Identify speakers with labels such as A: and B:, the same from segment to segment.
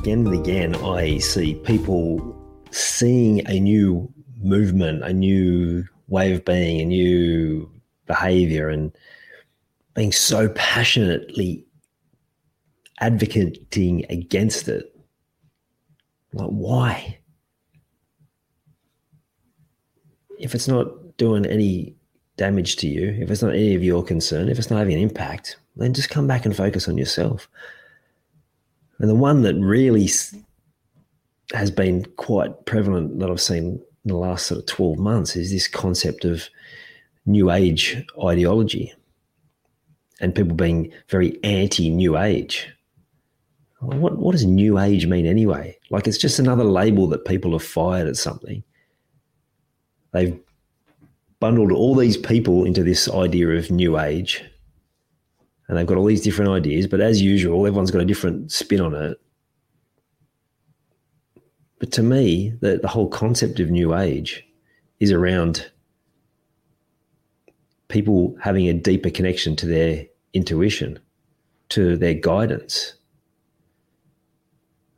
A: Again and again, I see people seeing a new movement, a new way of being, a new behavior, and being so passionately advocating against it. Like, why? If it's not doing any damage to you, if it's not any of your concern, if it's not having an impact, then just come back and focus on yourself. And the one that really has been quite prevalent that I've seen in the last sort of 12 months is this concept of new age ideology and people being very anti new age. What, what does new age mean anyway? Like it's just another label that people have fired at something. They've bundled all these people into this idea of new age and they've got all these different ideas but as usual everyone's got a different spin on it but to me the, the whole concept of new age is around people having a deeper connection to their intuition to their guidance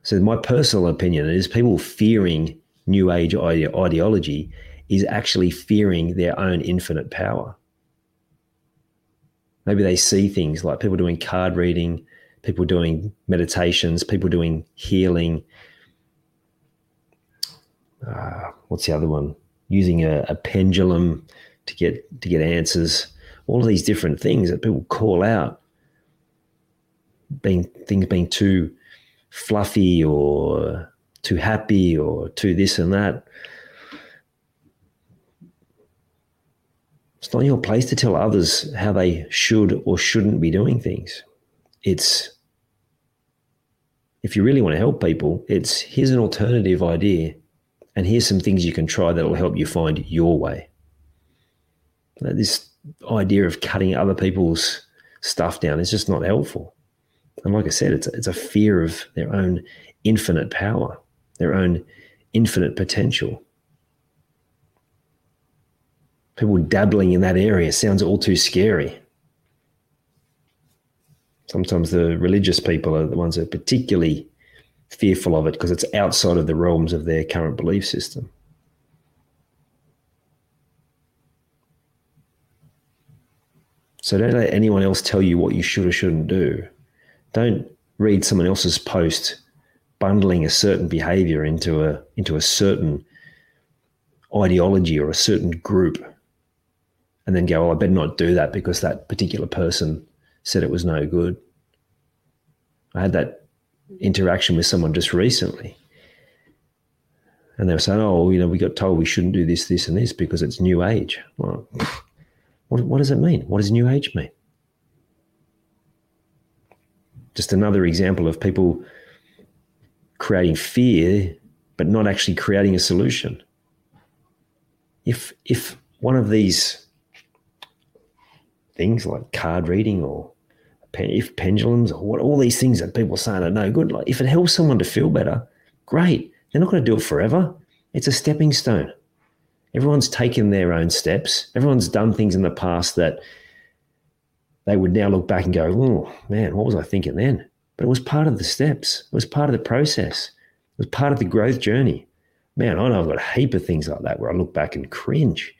A: so my personal opinion is people fearing new age ide- ideology is actually fearing their own infinite power. Maybe they see things like people doing card reading, people doing meditations, people doing healing. Uh, what's the other one? Using a, a pendulum to get to get answers. All of these different things that people call out, being things being too fluffy or too happy or too this and that. It's not your place to tell others how they should or shouldn't be doing things. It's, if you really want to help people, it's here's an alternative idea and here's some things you can try that'll help you find your way. This idea of cutting other people's stuff down is just not helpful. And like I said, it's, it's a fear of their own infinite power, their own infinite potential people dabbling in that area sounds all too scary. Sometimes the religious people are the ones that are particularly fearful of it because it's outside of the realms of their current belief system. So don't let anyone else tell you what you should or shouldn't do. Don't read someone else's post bundling a certain behavior into a into a certain ideology or a certain group and then go, well, I better not do that because that particular person said it was no good. I had that interaction with someone just recently. And they were saying, oh, you know, we got told we shouldn't do this, this, and this because it's new age. Well, what, what does it mean? What does new age mean? Just another example of people creating fear, but not actually creating a solution. If, if one of these things like card reading or if pendulums or what all these things that people are saying are no good. Like if it helps someone to feel better, great. They're not going to do it forever. It's a stepping stone. Everyone's taken their own steps. Everyone's done things in the past that they would now look back and go, oh man, what was I thinking then? But it was part of the steps. It was part of the process. It was part of the growth journey. Man, I know I've got a heap of things like that where I look back and cringe.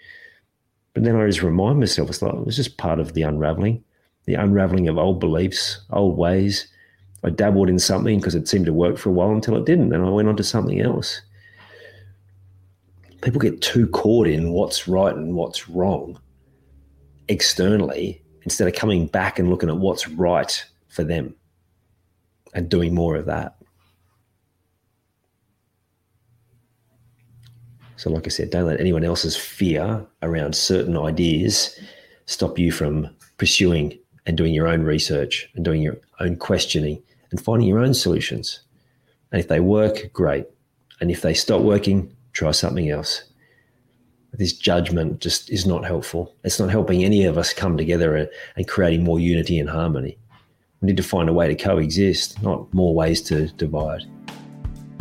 A: But then I just remind myself, it's like it was just part of the unraveling, the unraveling of old beliefs, old ways, I dabbled in something because it seemed to work for a while until it didn't, and I went on to something else. People get too caught in what's right and what's wrong externally instead of coming back and looking at what's right for them and doing more of that. So, like I said, don't let anyone else's fear around certain ideas stop you from pursuing and doing your own research and doing your own questioning and finding your own solutions. And if they work, great. And if they stop working, try something else. This judgment just is not helpful. It's not helping any of us come together and, and creating more unity and harmony. We need to find a way to coexist, not more ways to divide.